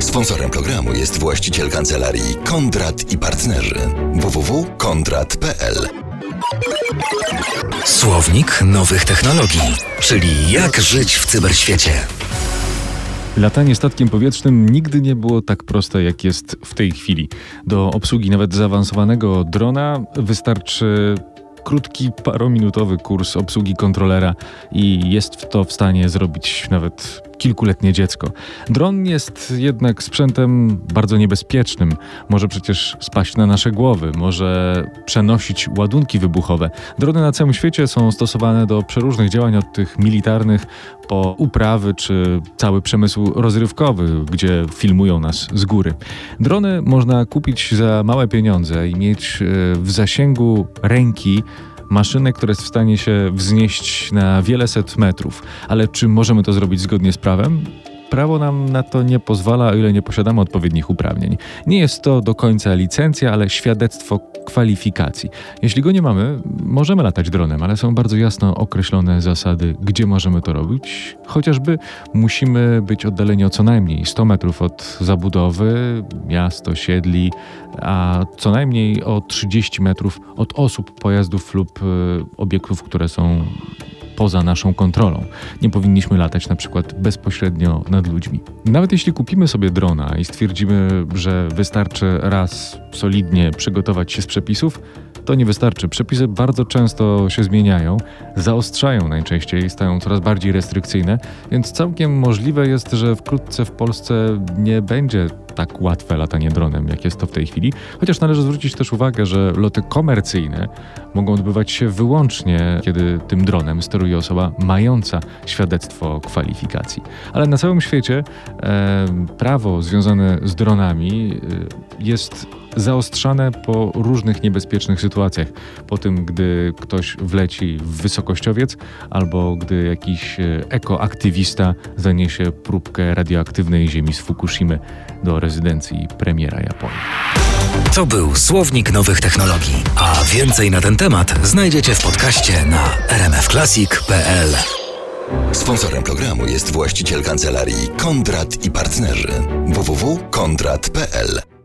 Sponsorem programu jest właściciel kancelarii Kondrat i Partnerzy www.kondrat.pl Słownik nowych technologii, czyli jak żyć w cyberświecie. Latanie statkiem powietrznym nigdy nie było tak proste, jak jest w tej chwili. Do obsługi nawet zaawansowanego drona wystarczy krótki, parominutowy kurs obsługi kontrolera i jest to w stanie zrobić nawet kilkuletnie dziecko. Dron jest jednak sprzętem bardzo niebezpiecznym. Może przecież spaść na nasze głowy, może przenosić ładunki wybuchowe. Drony na całym świecie są stosowane do przeróżnych działań, od tych militarnych po uprawy czy cały przemysł rozrywkowy, gdzie filmują nas z góry. Drony można kupić za małe pieniądze i mieć e, w zasięgu ręki maszynę, która jest w stanie się wznieść na wiele set metrów. Ale czy możemy to zrobić zgodnie z prawem? Prawo nam na to nie pozwala, o ile nie posiadamy odpowiednich uprawnień. Nie jest to do końca licencja, ale świadectwo kwalifikacji. Jeśli go nie mamy, możemy latać dronem, ale są bardzo jasno określone zasady, gdzie możemy to robić. Chociażby musimy być oddaleni o co najmniej 100 metrów od zabudowy, miast, osiedli, a co najmniej o 30 metrów od osób, pojazdów lub y, obiektów, które są poza naszą kontrolą. Nie powinniśmy latać na przykład bezpośrednio nad ludźmi. Nawet jeśli kupimy sobie drona i stwierdzimy, że wystarczy raz solidnie przygotować się z przepisów, to nie wystarczy. Przepisy bardzo często się zmieniają, zaostrzają najczęściej, stają coraz bardziej restrykcyjne, więc całkiem możliwe jest, że wkrótce w Polsce nie będzie tak łatwe latanie dronem, jak jest to w tej chwili. Chociaż należy zwrócić też uwagę, że loty komercyjne mogą odbywać się wyłącznie, kiedy tym dronem steruje osoba mająca świadectwo kwalifikacji. Ale na całym świecie e, prawo związane z dronami e, jest zaostrzane po różnych niebezpiecznych sytuacjach. Po tym, gdy ktoś wleci w wysokościowiec, albo gdy jakiś e, ekoaktywista zaniesie próbkę radioaktywnej ziemi z Fukushimy do rezydencji premiera Japonii. To był Słownik Nowych Technologii, a więcej na ten temat znajdziecie w podcaście na rmfclassic.pl. Sponsorem programu jest właściciel kancelarii Kondrat i Partnerzy www.kondrat.pl